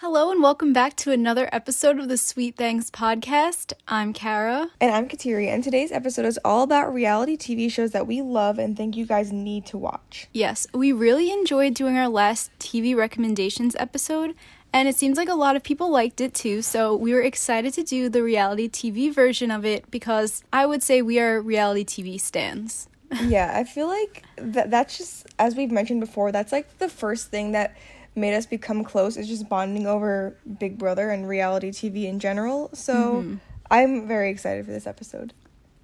Hello and welcome back to another episode of the Sweet Thanks podcast. I'm Kara. And I'm Kateri, and today's episode is all about reality TV shows that we love and think you guys need to watch. Yes, we really enjoyed doing our last TV recommendations episode, and it seems like a lot of people liked it too, so we were excited to do the reality TV version of it because I would say we are reality TV stans. yeah, I feel like that that's just as we've mentioned before, that's like the first thing that made us become close is just bonding over Big Brother and reality TV in general. So mm-hmm. I'm very excited for this episode.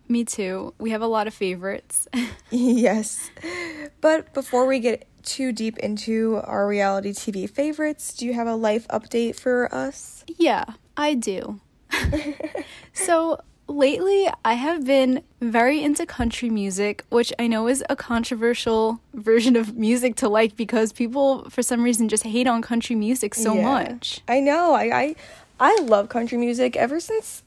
Me too. We have a lot of favorites. yes. But before we get too deep into our reality TV favorites, do you have a life update for us? Yeah, I do. so, lately I have been very into country music, which I know is a controversial version of music to like because people for some reason just hate on country music so yeah. much. I know. I, I I love country music ever since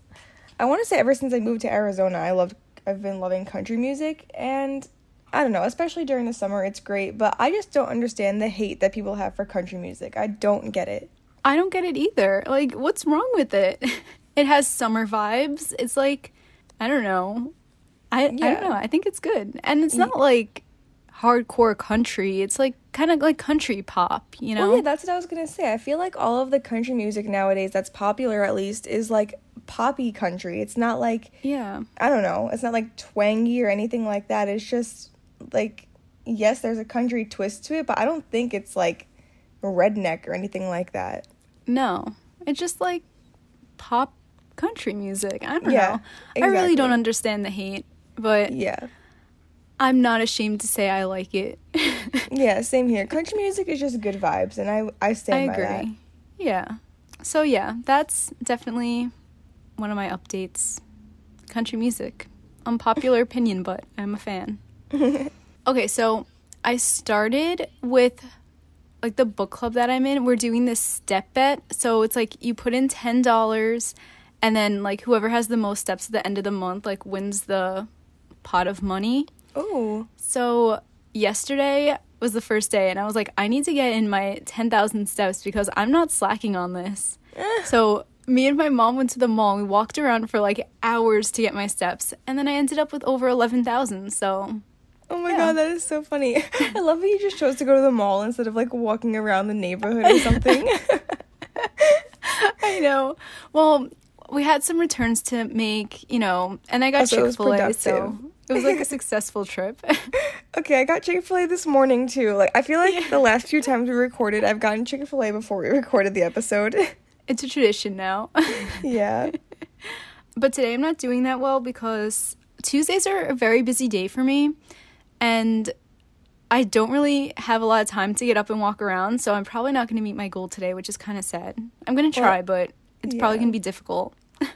I want to say ever since I moved to Arizona. I love I've been loving country music and I don't know, especially during the summer it's great, but I just don't understand the hate that people have for country music. I don't get it. I don't get it either. Like what's wrong with it? It has summer vibes. It's like I don't know. I yeah. I don't know. I think it's good. And it's not mm. like hardcore country. It's like kind of like country pop, you know? Well, yeah, that's what I was going to say. I feel like all of the country music nowadays that's popular at least is like poppy country. It's not like Yeah. I don't know. It's not like twangy or anything like that. It's just like yes, there's a country twist to it, but I don't think it's like redneck or anything like that. No. It's just like pop country music. I don't yeah, know. Exactly. I really don't understand the hate, but yeah. I'm not ashamed to say I like it. yeah, same here. Country music is just good vibes and I I stand I agree. That. Yeah. So yeah, that's definitely one of my updates. Country music. Unpopular opinion, but I'm a fan. okay, so I started with like the book club that I'm in. We're doing this step bet. So it's like you put in $10 and then like whoever has the most steps at the end of the month like wins the pot of money. Oh. So yesterday was the first day and I was like I need to get in my 10,000 steps because I'm not slacking on this. Eh. so me and my mom went to the mall. We walked around for like hours to get my steps and then I ended up with over 11,000. So Oh my yeah. god, that is so funny. I love that you just chose to go to the mall instead of like walking around the neighborhood or something. I know. Well, we had some returns to make, you know, and I got Chick Fil A, so it was like a successful trip. okay, I got Chick Fil A this morning too. Like I feel like yeah. the last few times we recorded, I've gotten Chick Fil A before we recorded the episode. It's a tradition now. yeah. but today I'm not doing that well because Tuesdays are a very busy day for me, and I don't really have a lot of time to get up and walk around, so I'm probably not going to meet my goal today, which is kind of sad. I'm going to try, well, but it's yeah. probably going to be difficult.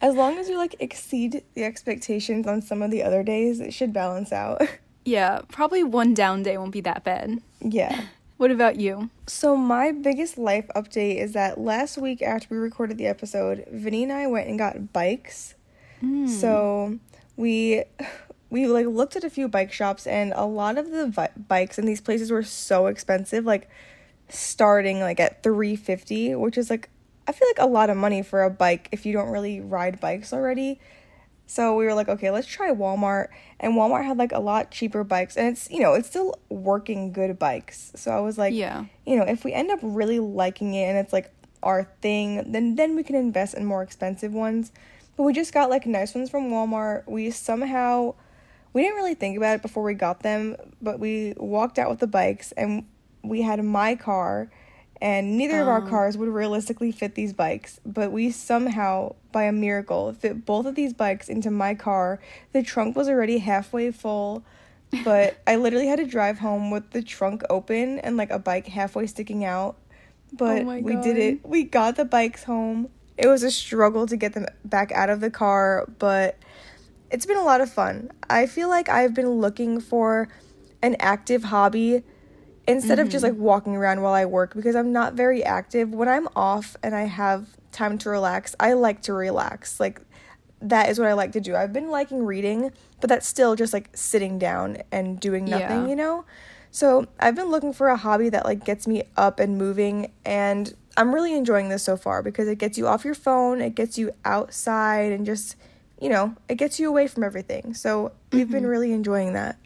as long as you like exceed the expectations on some of the other days, it should balance out. yeah, probably one down day won't be that bad. Yeah. What about you? So my biggest life update is that last week after we recorded the episode, Vinny and I went and got bikes. Mm. So we we like looked at a few bike shops and a lot of the vi- bikes in these places were so expensive like starting like at 350 which is like I feel like a lot of money for a bike if you don't really ride bikes already. So we were like, okay, let's try Walmart. And Walmart had like a lot cheaper bikes and it's, you know, it's still working good bikes. So I was like, yeah. you know, if we end up really liking it and it's like our thing, then then we can invest in more expensive ones. But we just got like nice ones from Walmart. We somehow we didn't really think about it before we got them, but we walked out with the bikes and we had my car and neither of our oh. cars would realistically fit these bikes, but we somehow, by a miracle, fit both of these bikes into my car. The trunk was already halfway full, but I literally had to drive home with the trunk open and like a bike halfway sticking out. But oh we did it. We got the bikes home. It was a struggle to get them back out of the car, but it's been a lot of fun. I feel like I've been looking for an active hobby instead mm-hmm. of just mm-hmm. like walking around while I work because I'm not very active. When I'm off and I have time to relax, I like to relax. Like that is what I like to do. I've been liking reading, but that's still just like sitting down and doing nothing, yeah. you know? So, I've been looking for a hobby that like gets me up and moving and I'm really enjoying this so far because it gets you off your phone, it gets you outside, and just, you know, it gets you away from everything. So we've mm-hmm. been really enjoying that.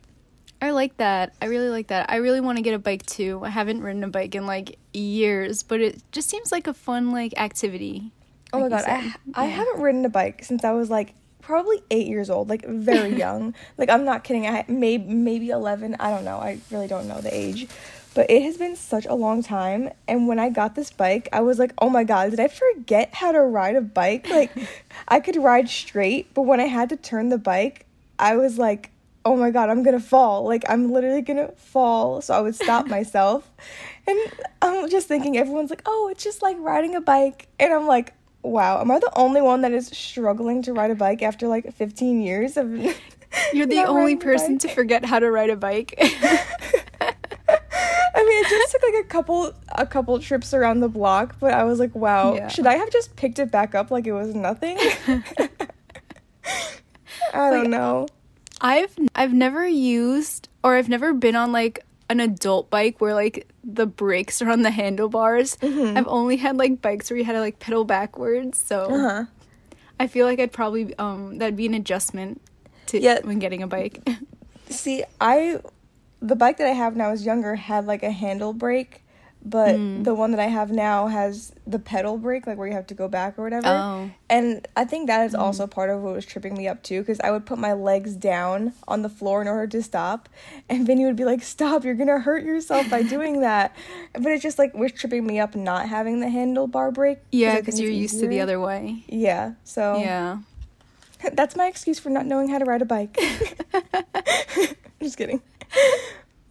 I like that. I really like that. I really want to get a bike too. I haven't ridden a bike in like years, but it just seems like a fun like activity. Oh my god, I yeah. I haven't ridden a bike since I was like probably 8 years old, like very young. like I'm not kidding. I maybe maybe 11, I don't know. I really don't know the age. But it has been such a long time and when I got this bike, I was like, "Oh my god, did I forget how to ride a bike?" Like I could ride straight, but when I had to turn the bike, I was like oh my god, I'm gonna fall. Like, I'm literally gonna fall. So I would stop myself. And I'm just thinking, everyone's like, oh, it's just like riding a bike. And I'm like, wow, am I the only one that is struggling to ride a bike after like 15 years of. You're the only person to forget how to ride a bike. I mean, it just took like a couple a couple trips around the block, but I was like, wow, yeah. should I have just picked it back up like it was nothing? I don't like, know. I've I've never used or I've never been on like an adult bike where like the brakes are on the handlebars. Mm-hmm. I've only had like bikes where you had to like pedal backwards. So uh-huh. I feel like I'd probably um that'd be an adjustment to yeah. when getting a bike. See, I the bike that I have now is younger had like a handle brake but mm. the one that I have now has the pedal brake, like where you have to go back or whatever. Oh. And I think that is mm. also part of what was tripping me up too, because I would put my legs down on the floor in order to stop, and Vinny would be like, "Stop! You're gonna hurt yourself by doing that." but it's just like was tripping me up not having the handlebar brake. Yeah, because you're used to the other way. Yeah. So. Yeah. That's my excuse for not knowing how to ride a bike. just kidding.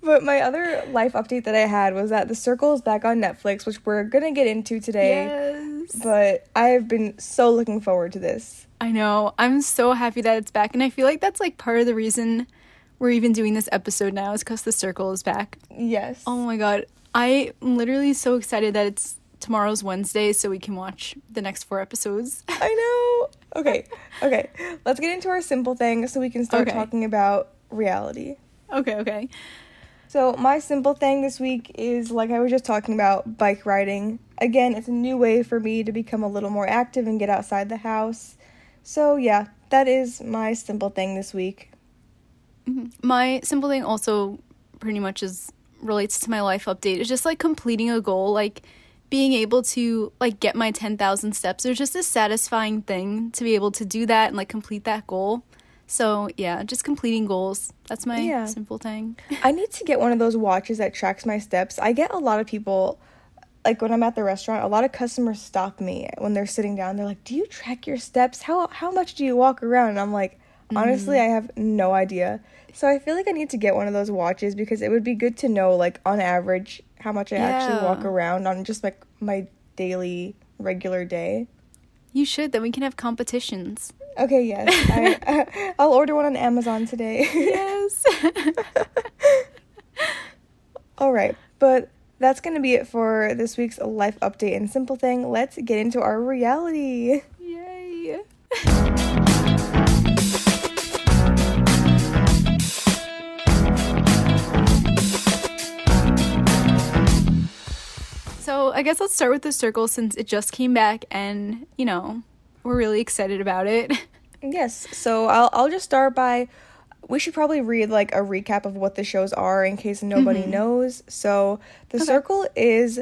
But my other life update that I had was that The Circle is back on Netflix, which we're gonna get into today. Yes. But I've been so looking forward to this. I know. I'm so happy that it's back, and I feel like that's like part of the reason we're even doing this episode now is because The Circle is back. Yes. Oh my god. I'm literally so excited that it's tomorrow's Wednesday so we can watch the next four episodes. I know. Okay. Okay. Let's get into our simple thing so we can start okay. talking about reality. Okay, okay. So, my simple thing this week is like I was just talking about bike riding. Again, it's a new way for me to become a little more active and get outside the house. So, yeah, that is my simple thing this week. Mm-hmm. My simple thing also pretty much is relates to my life update. It's just like completing a goal, like being able to like get my 10,000 steps. There's just a satisfying thing to be able to do that and like complete that goal. So yeah, just completing goals. That's my yeah. simple thing. I need to get one of those watches that tracks my steps. I get a lot of people like when I'm at the restaurant, a lot of customers stop me when they're sitting down. They're like, "Do you track your steps? How how much do you walk around?" And I'm like, honestly, mm. I have no idea. So I feel like I need to get one of those watches because it would be good to know like on average how much I yeah. actually walk around on just like my daily regular day. You should. Then we can have competitions. Okay, yes. I, I'll order one on Amazon today. yes. All right, but that's going to be it for this week's life update and simple thing. Let's get into our reality. Yay. So, I guess let's start with the circle since it just came back and, you know, we're really excited about it. Yes. So I'll I'll just start by we should probably read like a recap of what the shows are in case nobody mm-hmm. knows. So the okay. circle is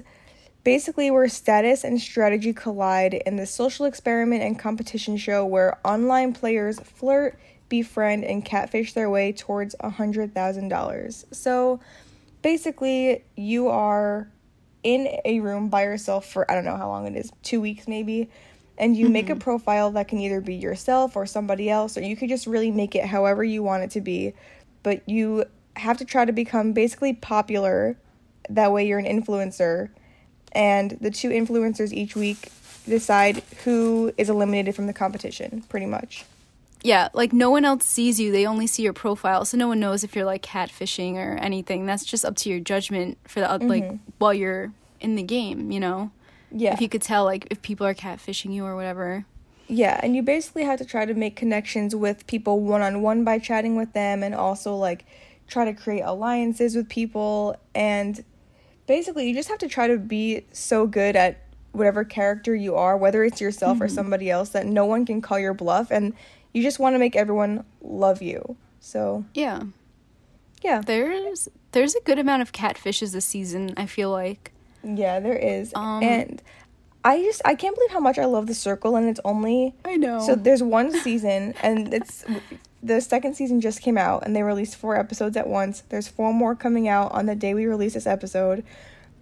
basically where status and strategy collide in the social experiment and competition show where online players flirt, befriend, and catfish their way towards a hundred thousand dollars. So basically you are in a room by yourself for I don't know how long it is, two weeks maybe and you mm-hmm. make a mm-hmm. profile that can either be yourself or somebody else or you could just really make it however you want it to be. But you have to try to become basically popular. That way you're an influencer. And the two influencers each week decide who is eliminated from the competition pretty much. Yeah like no one else sees you. They only see your profile. So no one knows if you're like catfishing or anything. That's just up to your judgment for the mm-hmm. like while you're in the game you know yeah. If you could tell, like, if people are catfishing you or whatever. Yeah, and you basically have to try to make connections with people one on one by chatting with them and also, like, try to create alliances with people. And basically, you just have to try to be so good at whatever character you are, whether it's yourself Mm-hmm. or somebody else, that no one can call your bluff and you just want to make everyone love you. So, Yeah. yeah. There's there's a good amount of catfishes this season, I feel like. Yeah, there is. Um, and I just I can't believe how much I love the circle and it's only I know. So there's one season, and it's the second season just came out, and they released four episodes at once. There's four more coming out on the day we release this episode,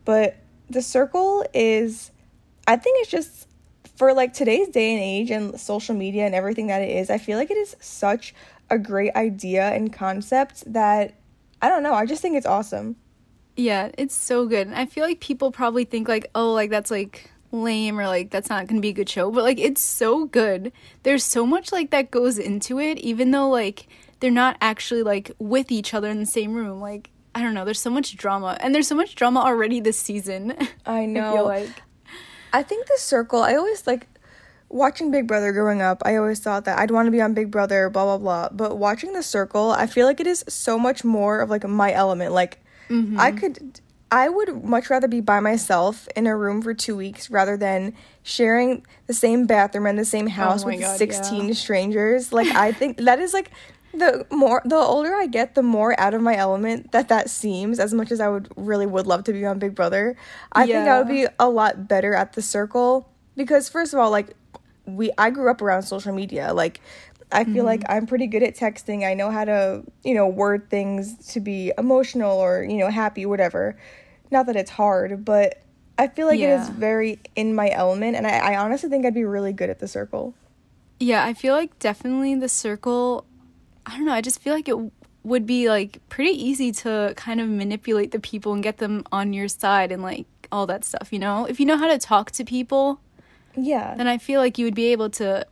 but the circle is, I think it's just for like today's day and age and social media and everything that it is. I feel like it is such a great idea and concept that I don't know. I just think it's awesome. Yeah, it's so good. And I feel like people probably think like, oh, like that's like lame or like that's not gonna be a good show. But like it's so good. There's so much like that goes into it, even though like they're not actually like with each other in the same room. Like I don't know, there's so much drama. And there's so much drama already this season. I I know. feel like. I think the circle, I always like watching Big Brother growing up. I always thought that I'd want to be on Big Brother, blah, blah, blah. But watching the circle, I feel like it is so much more of like my element. Like, Mm-hmm. I could, I would much rather be by myself in a room for two weeks rather than sharing the same bathroom and the same oh house my with God, 16 yeah. strangers. Like, I think that is like, the more the older I get, the more out of my element that that seems. As much as I would really would love to be on Big Brother, I think I would be a lot better at the circle because first of all, like we I grew up around social media. Like I feel like Mm-hmm. I'm pretty good at texting. I know how to, you know, word things to be emotional or, you know, happy, whatever. Not that it's hard, but I feel like it is very in my element and I, I honestly think I'd be really good at the circle. Yeah, I feel like definitely the circle. I don't know. I just feel like it would be like pretty easy to kind of manipulate the people and get them on your side and like all that stuff. You know, if you know how to talk to people, Yeah. then I feel like you would be able to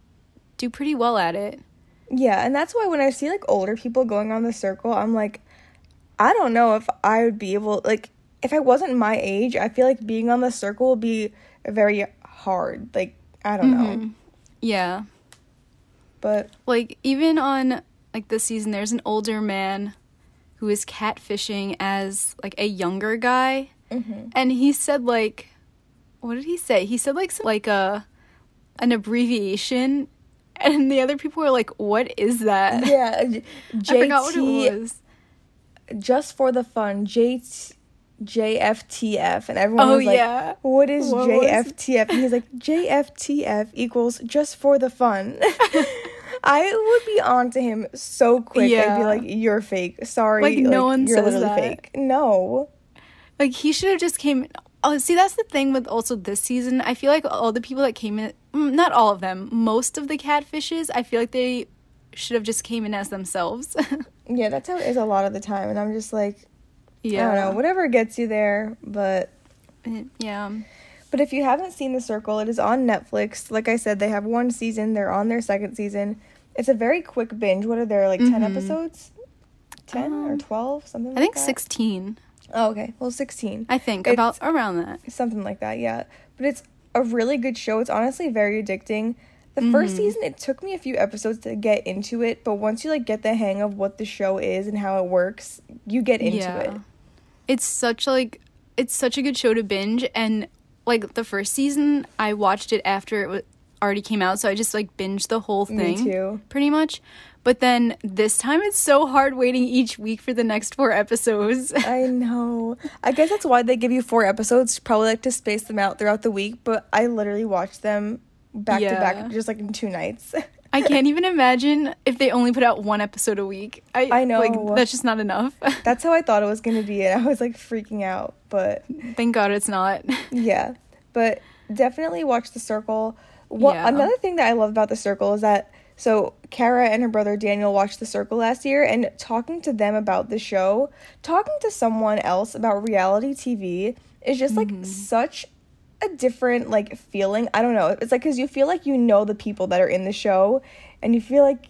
do pretty well at it. Yeah, and that's why when I see like older people going on the circle, I'm like, I don't know if I would be able like if I wasn't my age, I feel like being on the circle would be very hard. Like I don't know, mm-hmm. Yeah, but like even on like this season, there's an older man who is catfishing as like a younger guy, mm-hmm. and he said like, what did he say? He said like some, like a an abbreviation, and the other people were like, "What is that?" yeah, J- I forgot what JT it was. just for the fun, J JFTF, and everyone Oh, was like, yeah. "What is What JFTF?" And he's like, "JFTF equals just for the fun." I would be on to him so quick. I'd be like, "You're fake. Sorry, Like, no one you're says literally that. fake." No. Like he should have just came. Oh, see, that's the thing with also this season. I feel like all the people that came in, mm, not all of them, most of the catfishes, I feel like they should have just came in as themselves. Yeah, that's how it is a lot of the time, and I'm just like, yeah, I don't know, whatever gets you there. But yeah, but if you haven't seen The Circle, it is on Netflix. Like I said, they have one season. They're on their second season. It's a very quick binge. What are there like 10 episodes? Ten or Um, twelve, something. I think that? sixteen. Oh, okay. Well, sixteen. I think It's- about around that. something like that yeah but it's a really good show it's honestly very addicting the first Mm-hmm. season it took me a few episodes to get into it but once you like get the hang of what the show is and how it works you get into yeah, it it's such like it's such a good show to binge, and like the first season, I watched it after it wa already came out, so I just like binged the whole Me thing. too. pretty much. But then this time it's so hard waiting each week for the next four episodes. i know i guess that's why they give you four episodes probably like to space them out throughout the week but i literally watched them back to back just like in two nights I can't even imagine if they only put out one episode a week. I I know. Like that's just not enough. that's how i thought it was gonna be and i was like freaking out but Thank God it's not. Yeah, but definitely watch The Circle. What Yeah. another thing that I love about The Circle is that so Kara and her brother Daniel watched The Circle last year, and talking to them about the show, talking to someone else about reality TV is just like mm-hmm. such a different like feeling. I don't know. It's like because you feel like you know the people that are in the show, and you feel like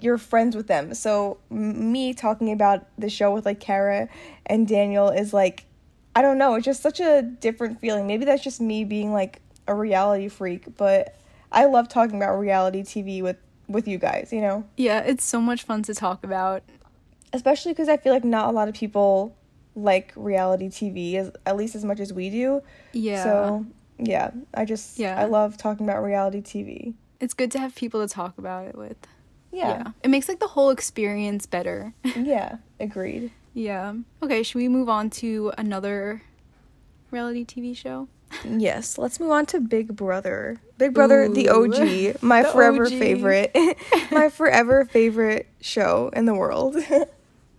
you're friends with them. So m- me talking about the show with like Kara and Daniel is like I don't know, it's just such a different feeling. Maybe that's just me being like a reality freak, but I love talking about reality TV with with you guys, you know? yeah, it's so much fun to talk about. Especially cuz I feel like not a lot of people like reality TV as at least as much as we do. Yeah. So yeah, I just Yeah. I love talking about reality TV. It's good to have people to talk about it with. Yeah. It makes like the whole experience better. Yeah, agreed. yeah. Okay, should we move on to another reality TV show? Yes, let's move on to Big Brother. Big Brother, the OG, my The forever OG. favorite, my forever favorite show in the world.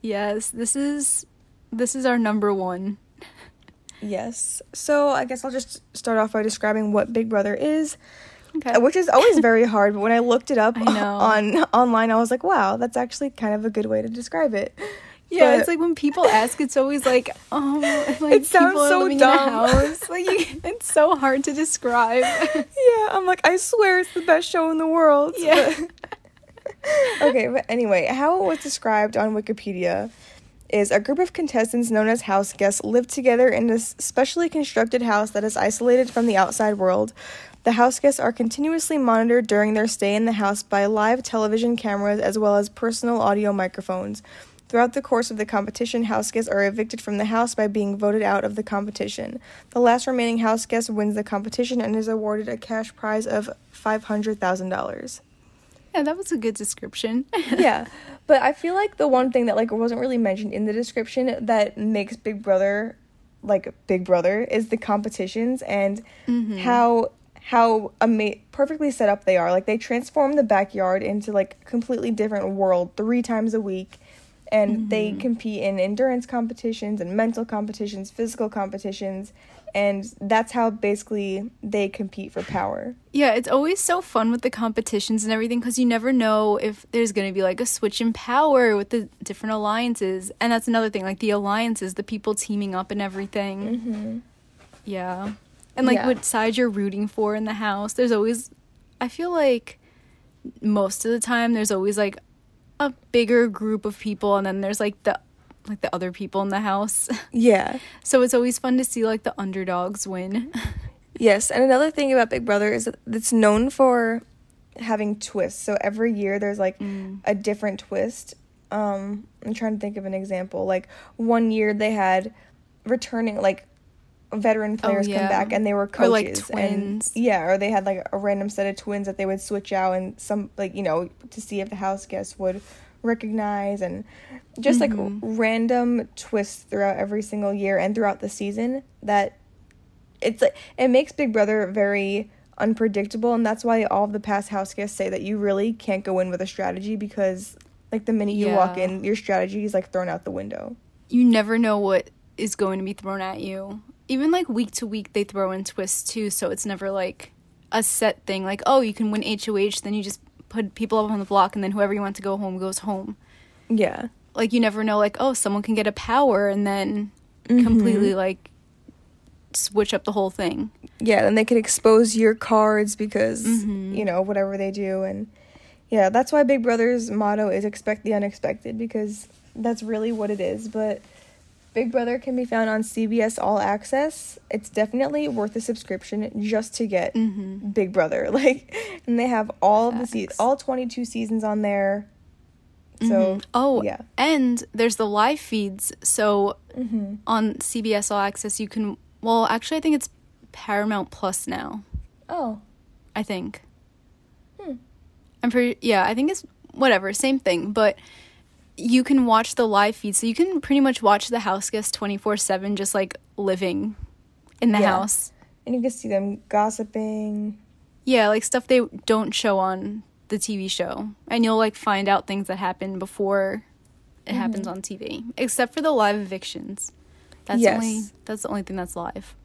Yes, this is this is our number one. yes. So I guess I'll just start off by describing what Big Brother is, Okay. Uh, which is always very hard. But when I looked it up on online, I was like, wow, that's actually kind of a good way to describe it. Yeah, But- it's like when people ask, it's always like, um, like It sounds people are so dumb. in a house. Like, you, it's so hard to describe. yeah, I'm like, I swear it's the best show in the world. Yeah. okay, but anyway, how it was described on Wikipedia is a group of contestants known as house guests live together in a specially constructed house that is isolated from the outside world. The house guests are continuously monitored during their stay in the house by live television cameras as well as personal audio microphones. Throughout the course of the competition, house guests are evicted from the house by being voted out of the competition. The last remaining house guest wins the competition and is awarded a cash prize of $500,000. yeah, that was a good description. yeah but i feel like the one thing that like wasn't really mentioned in the description that makes big brother like big brother is the competitions and Mm-hmm. how how ama- perfectly set up they are like they transform the backyard into like completely different world three times a week and they Mm-hmm. compete in endurance competitions and mental competitions physical competitions and that's how basically they compete for power Yeah, it's always so fun with the competitions and everything because you never know if there's going to be like a switch in power with the different alliances. And that's another thing, like the alliances, the people teaming up and everything. mm-hmm. Yeah. And like Yeah. what side you're rooting for in the house. There's always, I feel like most of the time there's always like a bigger group of people and then there's like the like the other people in the house. yeah so it's always fun to see like the underdogs win. Yes, and another thing about Big Brother is that it's known for having twists. So every year there's like Mm. a different twist. Um, I'm trying to think of an example. Like one year they had returning like veteran players Oh, yeah. come back and they were like, coaches twins. and yeah, or they had like a random set of twins that they would switch out and some like you know to see if the house guests would recognize and just like Mhm. random twists throughout every single year and throughout the season that it's like it makes Big Brother very unpredictable and that's why all of the past house guests say that you really can't go in with a strategy because like the minute you walk in your strategy is like thrown out the window. you never know what is going to be thrown at you. Even like week to week, they throw in twists too, so it's never like a set thing. Like, oh, you can win HOH, then you just put people up on the block, and then whoever you want to go home goes home. Yeah. Like, you never know, like, oh, someone can get a power and then Mhm. completely like switch up the whole thing. Yeah, then they can expose your cards because Mhm. you know whatever they do and yeah, that's why Big Brother's motto is expect the unexpected because that's really what it is, but Big Brother can be found on CBS All Access. It's definitely worth a subscription just to get Mm-hmm. Big Brother. Like, and they have all of the se- all 22 seasons on there. So, Mhm. oh, yeah. and there's the live feeds. So hmm on CBS All Access, you can. Well, actually, I think it's Paramount Plus now. Oh, I think. Hmm. I'm pretty yeah, I think it's whatever, same thing, but you can watch the live feed. So you can pretty much watch the house guests 24/7 just like living in the Yeah. house. and you can see them gossiping. Yeah, like stuff they don't show on the TV show. And you'll like find out things that happen before it Mm-hmm. happens on TV, except for the live evictions. That's Yes. only that's the only thing that's live.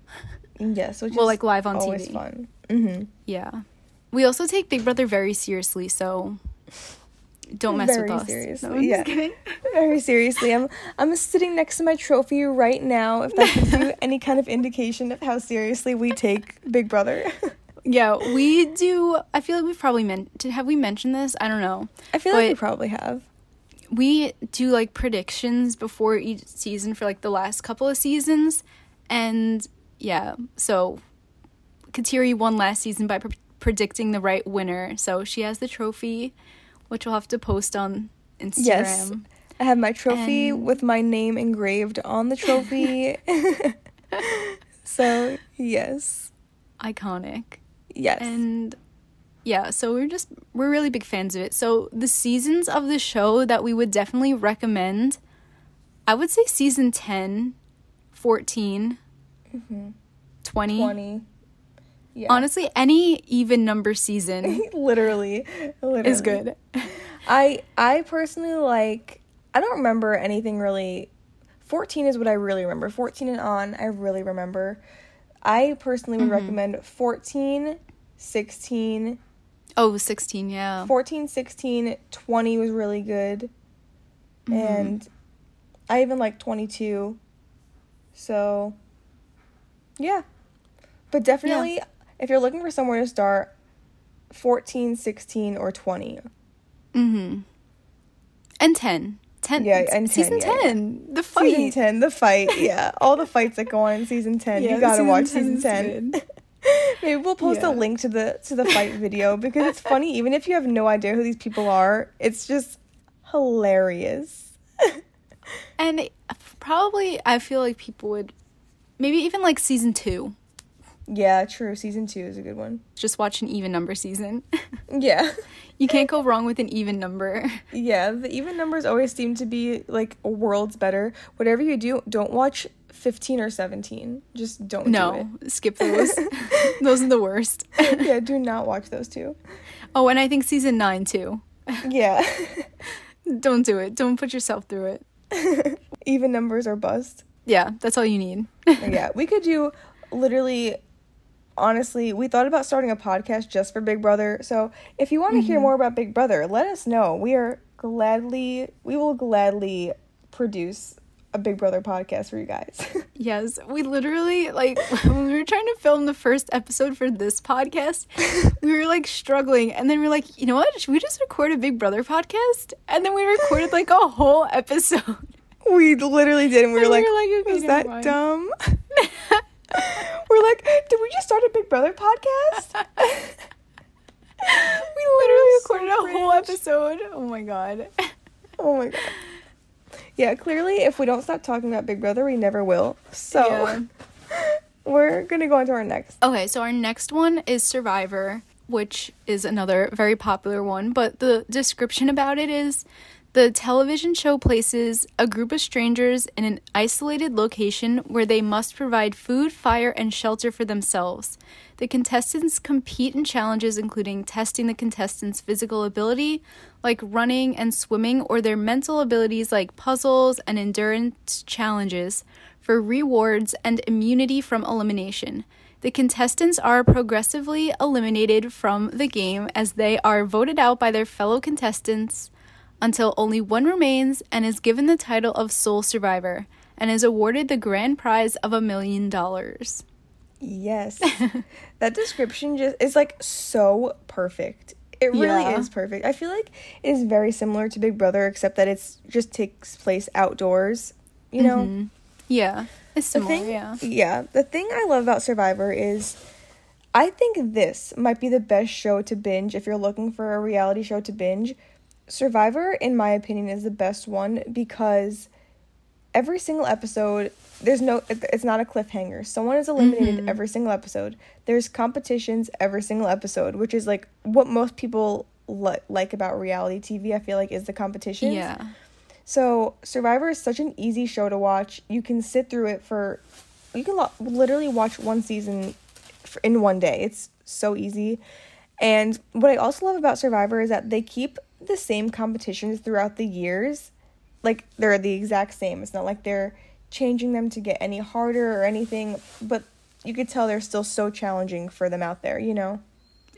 Yes, which Well, is like live on TV. always TV. fun. hmm Yeah. We also take Big Brother very seriously, so don't mess Very with us. seriously, No, I'm yeah. just kidding. Very seriously, I'm I'm sitting next to my trophy right now. If that gives you any kind of indication of how seriously we take Big Brother, Yeah, we do. I feel like we've probably meant. Have we mentioned this? I don't know. I feel like we probably have. We do like predictions before each season for like the last couple of seasons, and yeah. So Kateri won last season by pre- predicting the right winner, so she has the trophy, which we'll have to post on Instagram. Yes. I have my trophy And- with my name engraved on the trophy. so yes, iconic. Yes. And yeah, so we're just we're really big fans of it. So the seasons of the show that we would definitely recommend, I would say season 10, 14, mm-hmm. 20. 20. Yeah. Honestly, any even number season literally, literally is good. I I personally like I don't remember anything really 14 is what I really remember. 14 and on, I really remember. I personally would mm-hmm. recommend 14, 16, Oh, 16, yeah. 14, 16, 20 was really good. Mm-hmm. And I even like 22. So, yeah. But definitely, if you're looking for somewhere to start, 14, 16, or 20. Mm-hmm. And 10. 10. Yeah, and 10, season yeah, 10. The fight. Season 10, the fight. Yeah. All the fights that go on in season 10. Yeah, you gotta season watch 10 season 10. Maybe we'll post Yeah. a link to the to the fight video because it's funny even if you have no idea who these people are. It's just hilarious. And probably, I feel like people would maybe even like season 2. Yeah, true. Season 2 is a good one. Just watch an even number season. Yeah. you can't go wrong with an even number. Yeah, the even numbers always seem to be like worlds better. Whatever you do, don't watch 15 or 17. Just don't No, skip those. those are the worst. yeah, do not watch those two. Oh, and I think season 9 too. Yeah. Don't do it. Don't put yourself through it. even numbers are bust. Yeah, that's all you need. yeah, we could do literally honestly, we thought about starting a podcast just for Big Brother. So, if you want to hear mm-hmm. more about Big Brother, let us know. We are gladly we will gladly produce a Big Brother podcast for you guys. Yes, we literally like when we were trying to film the first episode for this podcast, we were like struggling, and then we are like, you know what? Should we just record a Big Brother podcast? And then we recorded like a whole episode. we literally did and we were And we like, were like, okay, is that mind." dumb? we're like, did we just start a Big Brother podcast? We literally so recorded a whole episode. Oh my god. oh my god. Yeah, clearly if we don't stop talking about Big Brother, we never will. So Yeah. we're gonna go on to our next Okay, so our next one is Survivor, which is another very popular one, but the description about it is the television show places a group of strangers in an isolated location where they must provide food, fire, and shelter for themselves. The contestants compete in challenges including testing the contestants' physical ability, like running and swimming, or their mental abilities, like puzzles and endurance challenges, for rewards and immunity from elimination. The contestants are progressively eliminated from the game as they are voted out by their fellow contestants until only one remains and is given the title of sole survivor and is awarded the grand prize of a million dollars. Yes. that description just is like so perfect. It really Yeah. is perfect. I feel like it is very similar to Big Brother except that it's just takes place outdoors, you know? Mhm. Yeah, it's The similar. thing yeah. yeah, the thing I love about Survivor is I think this might be the best show to binge if you're looking for a reality show to binge. Survivor in my opinion is the best one because every single episode there's no it's not a cliffhanger. Someone is eliminated mm-hmm. every single episode. There's competitions every single episode which is like what most people li- like about reality tv i feel like is the competitions. Yeah. so survivor is such an easy show to watch. You can sit through it for you can lo- literally watch one season f- in one day. It's so easy. And what i also love about survivor is that they keep the same competitions throughout the years like they're the exact same. It's not like they're changing them to get any harder or anything, but you could tell they're still so challenging for them out there, you know?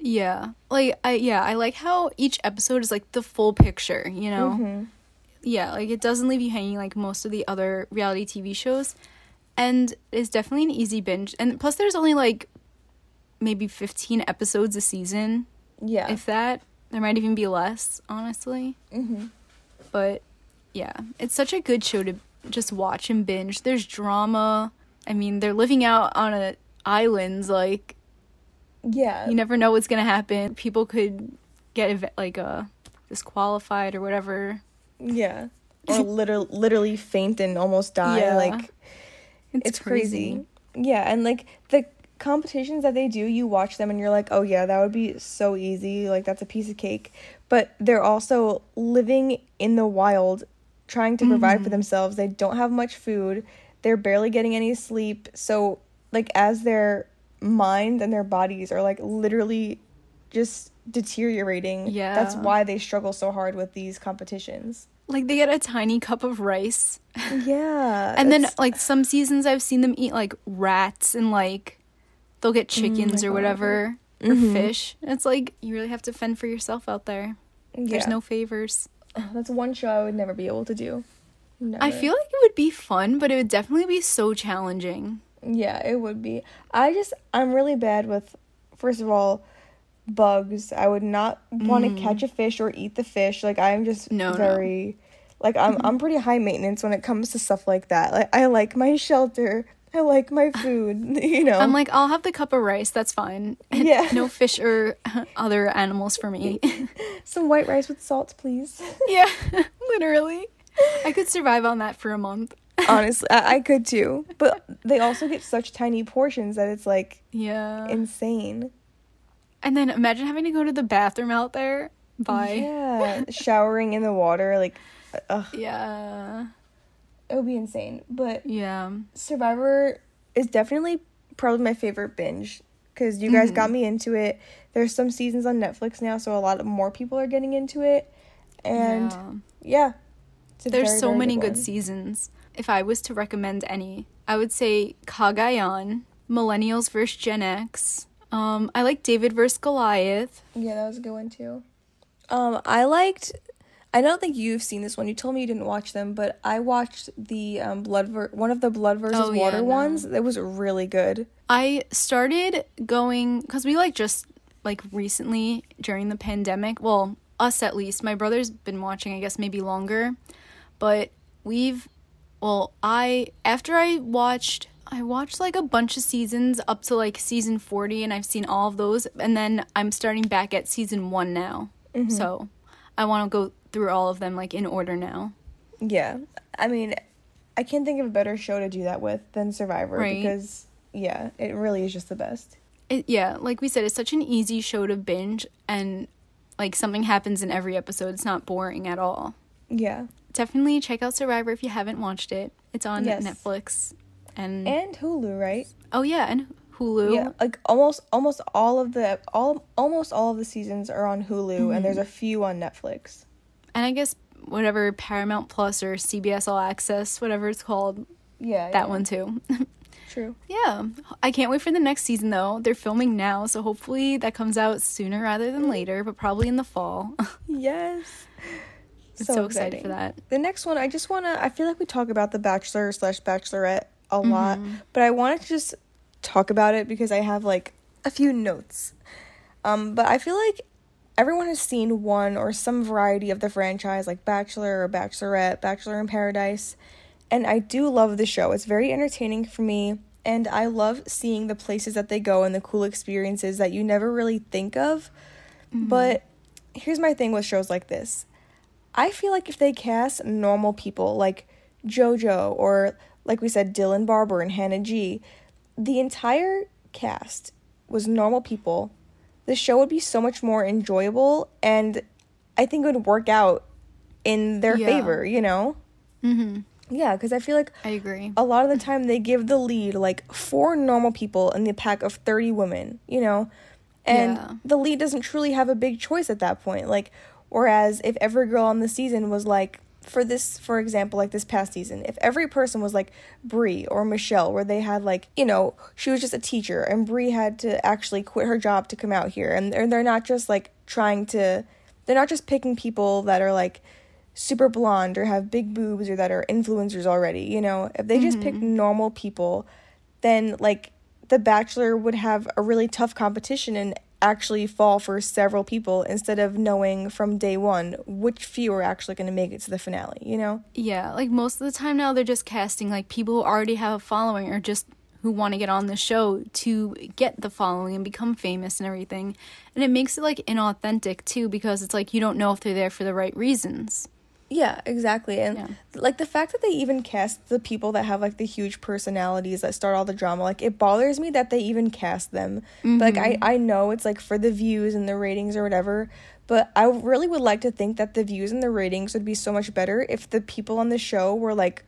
Yeah. Like I yeah, I like how each episode is like the full picture, you know? Mhm. Yeah, like it doesn't leave you hanging like most of the other reality TV shows. And it's definitely an easy binge. And plus there's only like maybe 15 episodes a season, Yeah. if that. There might even be less, honestly. hmm But yeah, it's such a good show to just watch and binge. There's drama. I mean, they're living out on a islands like Yeah. you never know what's gonna happen. People could get ev- like uh disqualified or whatever. yeah. Or literally, literally faint and almost die. Yeah. Like, it's, crazy. Yeah, and like the competitions that they do, you watch them and you're like, oh yeah, that would be so easy. Like that's a piece of cake. But they're also living in the wild, trying to provide for mm-hmm. themselves. They don't have much food. They're barely getting any sleep. So like as their mind and their bodies are like literally just deteriorating. Yeah. That's why they struggle so hard with these competitions. Like they get a tiny cup of rice. Yeah. And then like some seasons I've seen them eat like rats and like they'll get chickens or whatever or Mhm. fish. It's like you really have to fend for yourself out there. There's no favors. That's one show I would never be able to do. Never. I feel like it would be fun, but it would definitely be so challenging. Yeah, it would be. I just I'm really bad with first of all bugs. I would not want to catch a fish or eat the fish. Like I'm just Mm. No, no. very like I'm I'm pretty high maintenance when it comes to stuff like that. Like I like my shelter. I like my food, you know. I'm like, I'll have the cup of rice, that's fine. Yeah. no fish or other animals for me. some white rice with salt, please. yeah, literally. I could survive on that for a month. Honestly, I, I could too. But they also get such tiny portions that it's like Yeah. insane. And then imagine having to go to the bathroom out there. Bye. Yeah, showering in the water, like, uh, ugh, Yeah. It would be insane. But Yeah. Survivor is definitely probably my favorite binge because you guys got me into it. There's some seasons on Netflix now, so a lot of more people are getting into it, and Yeah. yeah, There's very, so very many good one. seasons. If I was to recommend any, I would say Cagayan, Millennials vs. Gen X. Um, I like David vs. Goliath. Yeah, that was a good one too. Um, I liked. I don't think you've seen this one. You told me you didn't watch them, but I watched the um blood ver- one of the blood versus Oh, yeah, water no. ones. That was really good. I started going because we like just like recently during the pandemic. Well, us at least. My brother's been watching, I guess maybe longer, but we've. Well, I after I watched. I watched like a bunch of seasons up to like season 40 and I've seen all of those and then I'm starting back at season 1 now. So, I want to go through all of them like in order now. Yeah, I mean, I can't think of a better show to do that with than Survivor Right. because yeah, it really is just the best. it, yeah, like we said, it's such an easy show to binge, and like something happens in every episode. It's not boring at all. Yeah. Definitely check out Survivor if you haven't watched it. It's on Yes. Netflix, and, and Hulu, right? oh yeah, and Hulu. Yeah, like almost almost all of the all almost all of the seasons are on Hulu, and mm-hmm. there's a few on Netflix. And I guess whatever Paramount Plus or CBS All Access, whatever it's called, Yeah, that yeah. one too. True. yeah, I can't wait for the next season though. They're filming now, so hopefully that comes out sooner rather than later, but probably in the fall. Yes. so, excited for that. The next one, I just want to. I feel like we talk about the Bachelor slash Bachelorette a lot, but I wanted to just talk about it because I have like a few notes. Um, but I feel like everyone has seen one or some variety of the franchise, like Bachelor or Bachelorette, Bachelor in Paradise, and I do love the show. It's very entertaining for me, and I love seeing the places that they go and the cool experiences that you never really think of. Mm-hmm. But here's my thing with shows like this. I feel like if they cast normal people like JoJo or like we said Dylan Barbour and Hannah G, the entire cast was normal people, the show would be so much more enjoyable and I think it would work out in their Yeah. favor, you know? hmm Yeah, cuz I feel like I agree. a lot of the time they give the lead like four normal people in the pack of 30 women, you know? And Yeah. the lead doesn't truly have a big choice at that point. Like whereas if every girl on the season was like for this for example like this past season if every person was like Bri or Michelle where they had like you know she was just a teacher and Bri had to actually quit her job to come out here and they're, they're not just like trying to they're not just picking people that are like super blonde or have big boobs or that are influencers already, you know. If they just pick mm-hmm. normal people, then like The Bachelor would have a really tough competition and actually fall for several people instead of knowing from day one which few are actually going to make it to the finale, you know? Yeah, like most of the time now they're just casting like people who already have a following or just who want to get on the show to get the following and become famous and everything. And it makes it like inauthentic too because it's like you don't know if they're there for the right reasons. Yeah, exactly. And Yeah. like the fact that they even cast the people that have like the huge personalities that start all the drama, like it bothers me that they even cast them. But, like I mm-hmm. I know it's like for the views and the ratings or whatever, but I really would like to think that the views and the ratings would be so much better if the people on the show were like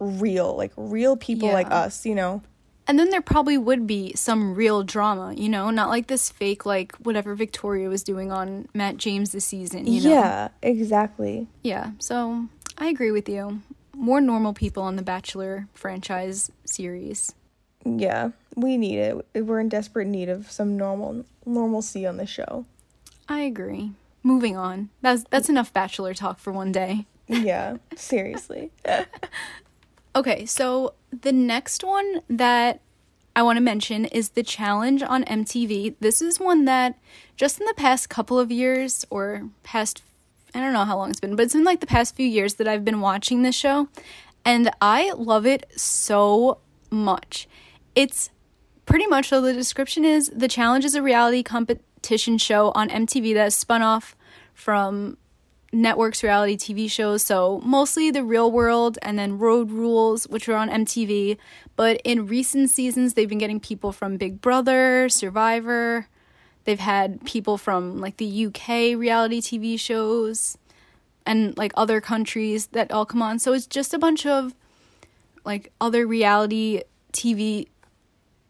real, like real people like us, you know. And then there probably would be some real drama, you know, not like this fake like whatever Victoria was doing on Matt James this season, you know. Yeah, exactly. Yeah, so I agree with you. More normal people on the Bachelor franchise series. Yeah, we need it. We're in desperate need of some normal normalcy on the show. I agree. Moving on. That's that's enough Bachelor talk for one day. Yeah, seriously. Okay, so the next one that I want to mention is the challenge on MTV. This is one that just in the past couple of years or past I don't know how long it's been, but it's in like the past few years that I've been watching this show and I love it so much. It's pretty much so the description is the challenge is a reality competition show on MTV that spun off from networks reality TV shows, so mostly The Real World and then Road Rules, which were on MTV. But in recent seasons, they've been getting people from Big Brother, Survivor. They've had people from like the UK reality TV shows and like other countries that all come on. So it's just a bunch of like other reality TV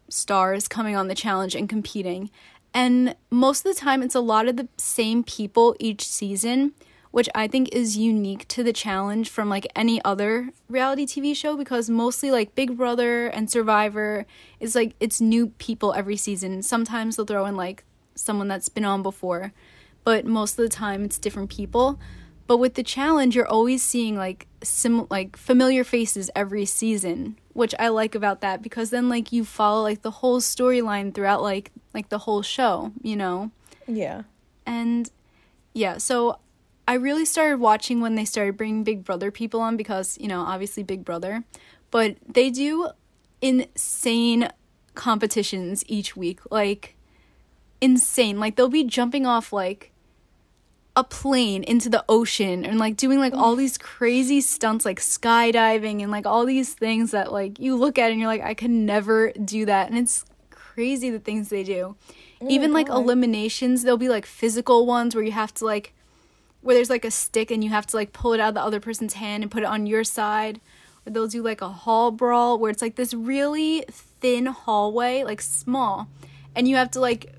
stars coming on the challenge and competing. And most of the time, it's a lot of the same people each season, which I think is unique to the challenge from like any other reality TV show because mostly like Big Brother and Survivor is like it's new people every season. Sometimes they'll throw in like someone that's been on before, but most of the time it's different people. But with the challenge, you're always seeing like sim like familiar faces every season, which I like about that because then like you follow like the whole storyline throughout like like the whole show, you know. Yeah. And yeah, so I really started watching when they started bringing Big Brother people on because, you know, obviously Big Brother, but they do insane competitions each week. Like insane. Like they'll be jumping off like a plane into the ocean and like doing like all these crazy stunts like skydiving and like all these things that like you look at and you're like I could never do that and it's crazy the things they do. Oh Even like eliminations, there'll be like physical ones where you have to like where there's like a stick and you have to like pull it out of the other person's hand and put it on your side. Or they'll do like a hall brawl where it's like this really thin hallway, like small, and you have to like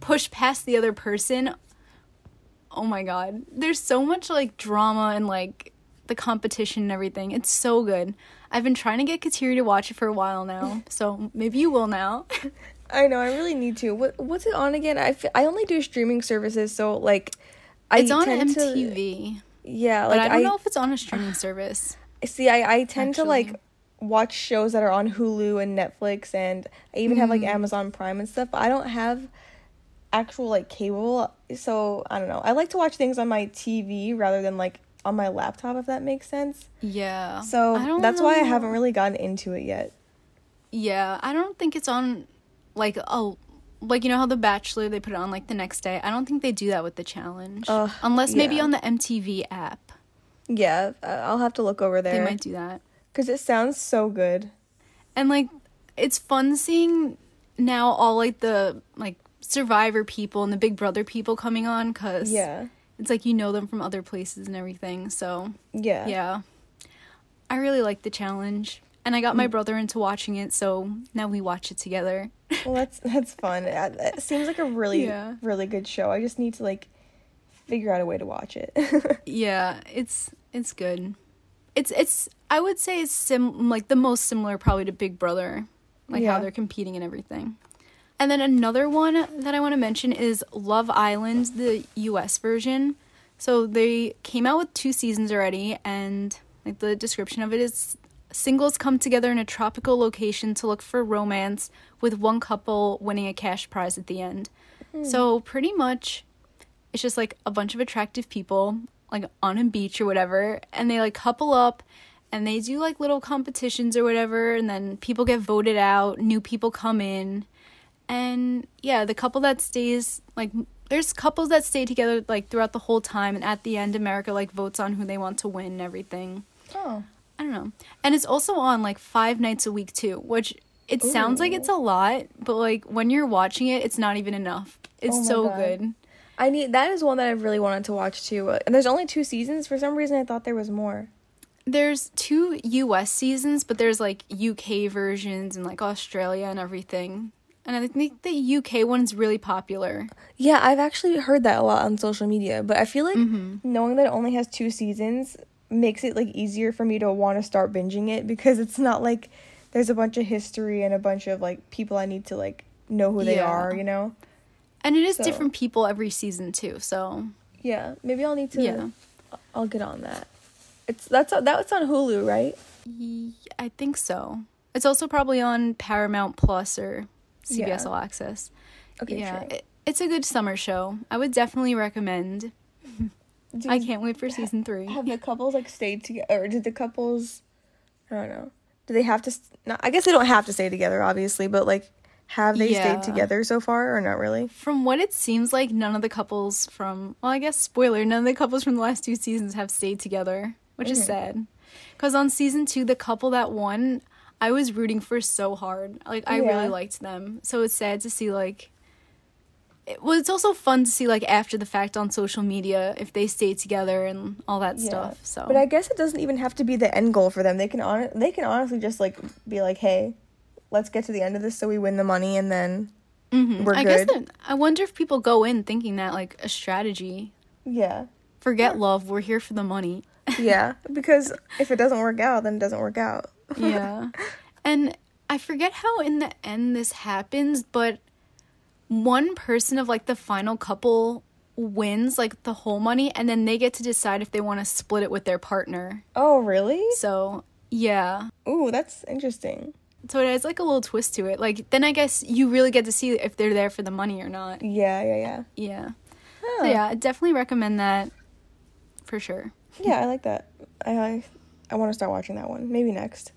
push past the other person. Oh my god. There's so much like drama and like the competition and everything. It's so good. I've been trying to get Kateri to watch it for a while now, so maybe you will now. I know. I really need to. What What's it on again? I, f- I only do streaming services, so like, I it's on tend to- MTV, yeah, but like I don't know if it's on a streaming service. see. I I tend to like watch shows that are on Hulu and Netflix, and I even have Mm. like Amazon Prime and stuff. But I don't have actual like cable, so I don't know. I like to watch things on my TV rather than like on my laptop, if that makes sense. Yeah. So I that's why I haven't really gotten into it yet. Yeah, I don't think it's on like oh like you know how the Bachelor they put it on like the next day. I don't think they do that with the challenge. Ugh, Unless maybe yeah. on the MTV app. Yeah, I- I'll have to look over there. They might do that. because it sounds so good. And like it's fun seeing now all like the like survivor people and the big brother people coming on cuz Yeah, it's like you know them from other places and everything. So, yeah, yeah. I really like the challenge. And I got Mm. my brother into watching it, so now we watch it together. Well, that's that's fun. It, it seems like a really Yeah. really good show. I just need to like figure out a way to watch it. Yeah, it's it's good. It's it's I would say it's sim like the most similar probably to Big Brother, like Yeah. how they're competing and everything. And then another one that I want to mention is Love Island, the US version. So they came out with two seasons already and like the description of it is singles come together in a tropical location to look for romance with one couple winning a cash prize at the end. Hmm. So pretty much it's just like a bunch of attractive people like on a beach or whatever and they like couple up and they do like little competitions or whatever and then people get voted out new people come in and yeah the couple that stays like there's couples that stay together like throughout the whole time, and at the end, America like votes on who they want to win and everything. Oh. I don't know. And it's also on like five nights a week too, which it sounds like it's a lot, but like when you're watching it, it's not even enough. It's Oh so God. good. I need that is one that I really wanted to watch too. Uh, And there's only two seasons. For some reason, I thought there was more. There's two US seasons, but there's like UK versions and like Australia and everything. And I think the UK one's really popular. Yeah, I've actually heard that a lot on social media, but I feel like Mm-hmm. knowing that it only has two seasons makes it like easier for me to want to start binging it because it's not like there's a bunch of history and a bunch of like people I need to like know who they Yeah. are, you know? And it is So- different people every season too, so Yeah, maybe I'll need to yeah. I'll get on that. It's that's that's on Hulu, right? I think so. It's also probably on Paramount Plus or CBS Yeah. All Access. Okay, yeah, sure. it, it's a good summer show. I would definitely recommend. Do- I can't wait for season three. have the couples like stayed together or did the couples I don't know. Do they have to st- not, I guess they don't have to stay together obviously, but like have they Yeah. stayed together so far or not really? From what it seems like, none of the couples from well, I guess spoiler, none of the couples from the last two seasons have stayed together, which is Mhm. sad. Because on season two, the couple that won, I was rooting for so hard. Like I Yeah. really liked them, so it's sad to see like. It, well, it's also fun to see like after the fact on social media if they stay together and all that stuff. So, But I guess it doesn't even have to be the end goal for them. They can on they can honestly just like be like, "Hey, let's get to the end of this so we win the money and then Mhm. we're I guess that, I wonder if people go in thinking that like a strategy. yeah. Forget love. We're here for the money. Yeah, because if it doesn't work out, then it doesn't work out. yeah. And I forget how in the end this happens, but one person of like the final couple wins like the whole money and then they get to decide if they want to split it with their partner. Oh, really? So, yeah. Ooh, that's interesting. So it has like a little twist to it. Like then I guess you really get to see if they're there for the money or not. Yeah, yeah, yeah. Yeah. Huh. So yeah, I definitely recommend that for sure. Yeah, I like that. I I, I want to start watching that one. Maybe next.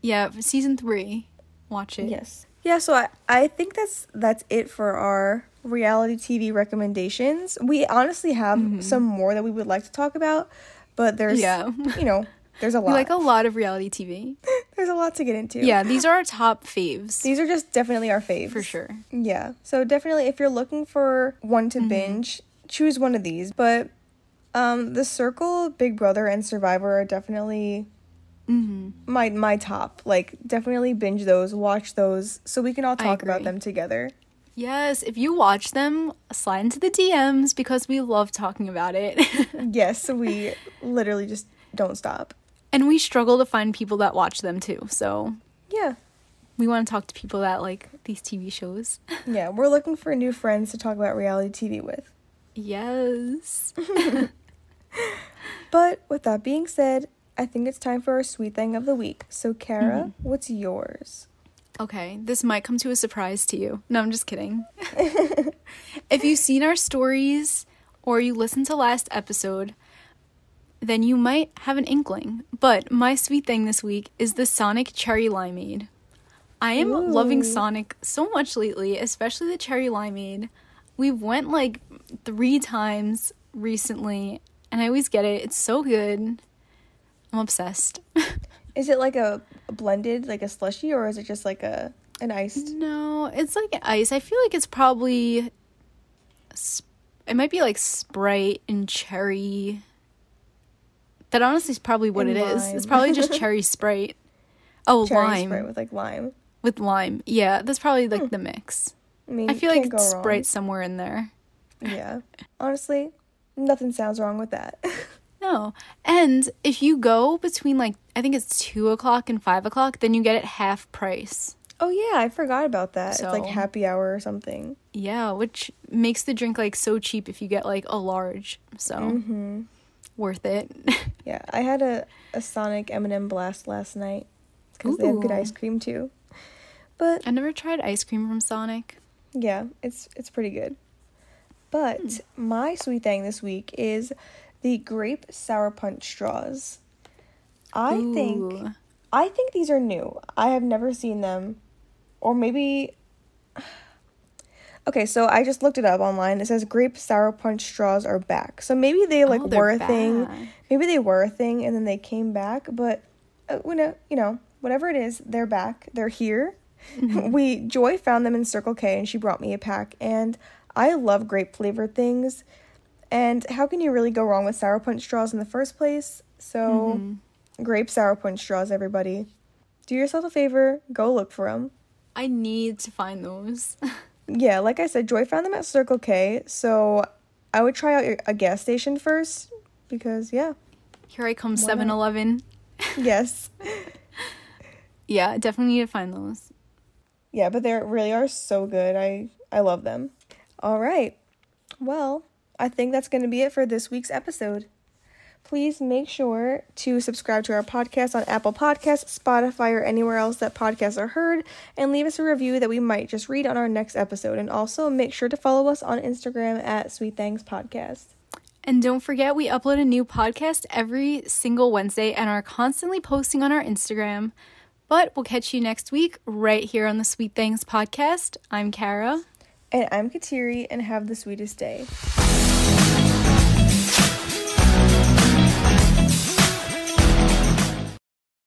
Yeah, season 3. Watch it. Yes. Yeah, so I, I think that's that's it for our reality TV recommendations. We honestly have some more that we would like to talk about, but there's Yeah. you know, there's a lot. like a lot of reality TV. there's a lot to get into. Yeah, these are our top faves. These are just definitely our faves. for sure. Yeah. So definitely if you're looking for one to binge, choose one of these. But um The Circle, Big Brother and Survivor are definitely hmm my my top. Like definitely binge those, watch those so we can all talk about them together. Yes, if you watch them, slide into the DMs because we love talking about it. Yes, we literally just don't stop. and we struggle to find people that watch them too. So Yeah. we want to talk to people that like these TV shows. Yeah, we're looking for new friends to talk about reality TV with. Yes. But with that being said, I think it's time for our sweet thing of the week. So, Kara, mm-hmm. what's yours? Okay, this might come to a surprise to you. No, I'm just kidding. if you've seen our stories or you listened to last episode, then you might have an inkling. But my sweet thing this week is the Sonic Cherry Limeade. I am loving Sonic so much lately, especially the Cherry Limeade. We've went like three times recently, and I always get it. It's so good. I'm obsessed. Is it like a, blended, like a slushy, or is it just like a an iced? No, it's like ice. I feel like it's probably. sp- It might be like Sprite and cherry. That honestly is probably what And it is. lime. It's probably just cherry Sprite. Oh, Cherry lime Sprite with like lime. with lime. Yeah, that's probably like hmm. the mix. I mean, I feel like it's wrong. Sprite somewhere in there. Yeah. Honestly, nothing sounds wrong with that. No, and if you go between like I think it's two o'clock and five o'clock, then you get it half price. oh yeah, I forgot about that. It's like happy hour or something. Yeah, which makes the drink like so cheap if you get like a large. So Mm-hmm. worth it. Yeah, I had a, a Sonic M&M blast last night because they have good ice cream too. But I never tried ice cream from Sonic. yeah, it's it's pretty good. But Hmm. my sweet thing this week is the grape sour punch straws. I think I think these are new. I have never seen them, or maybe Okay, so I just looked it up online. It says grape sour punch straws are back. So maybe they like Oh, were a thing. Maybe they were a thing and then they came back. But uh, you know, you know, whatever it is, they're back. They're here. Mm-hmm. we Joy found them in Circle K and she brought me a pack. And I love grape flavored things. And how can you really go wrong with sour punch straws in the first place? So Mm-hmm. grape sour punch straws, everybody. Do yourself a favor. Go look for them. I need to find those. Yeah, like I said, Joy found them at Circle K, so I would try out your, a gas station first because yeah, Here I come, not? 7 Eleven. yes, Yeah, definitely need to find those. yeah, but they really are so good. I I love them. All right, well, I think that's gonna be it for this week's episode. Please make sure to subscribe to our podcast on Apple Podcasts, Spotify, or anywhere else that podcasts are heard, and leave us a review that we might just read on our next episode. And also make sure to follow us on Instagram at Sweet Things Podcast. And don't forget, we upload a new podcast every single Wednesday and are constantly posting on our Instagram. But we'll catch you next week right here on the Sweet Things podcast. I'm Kara. And I'm Kateri, and have the sweetest day.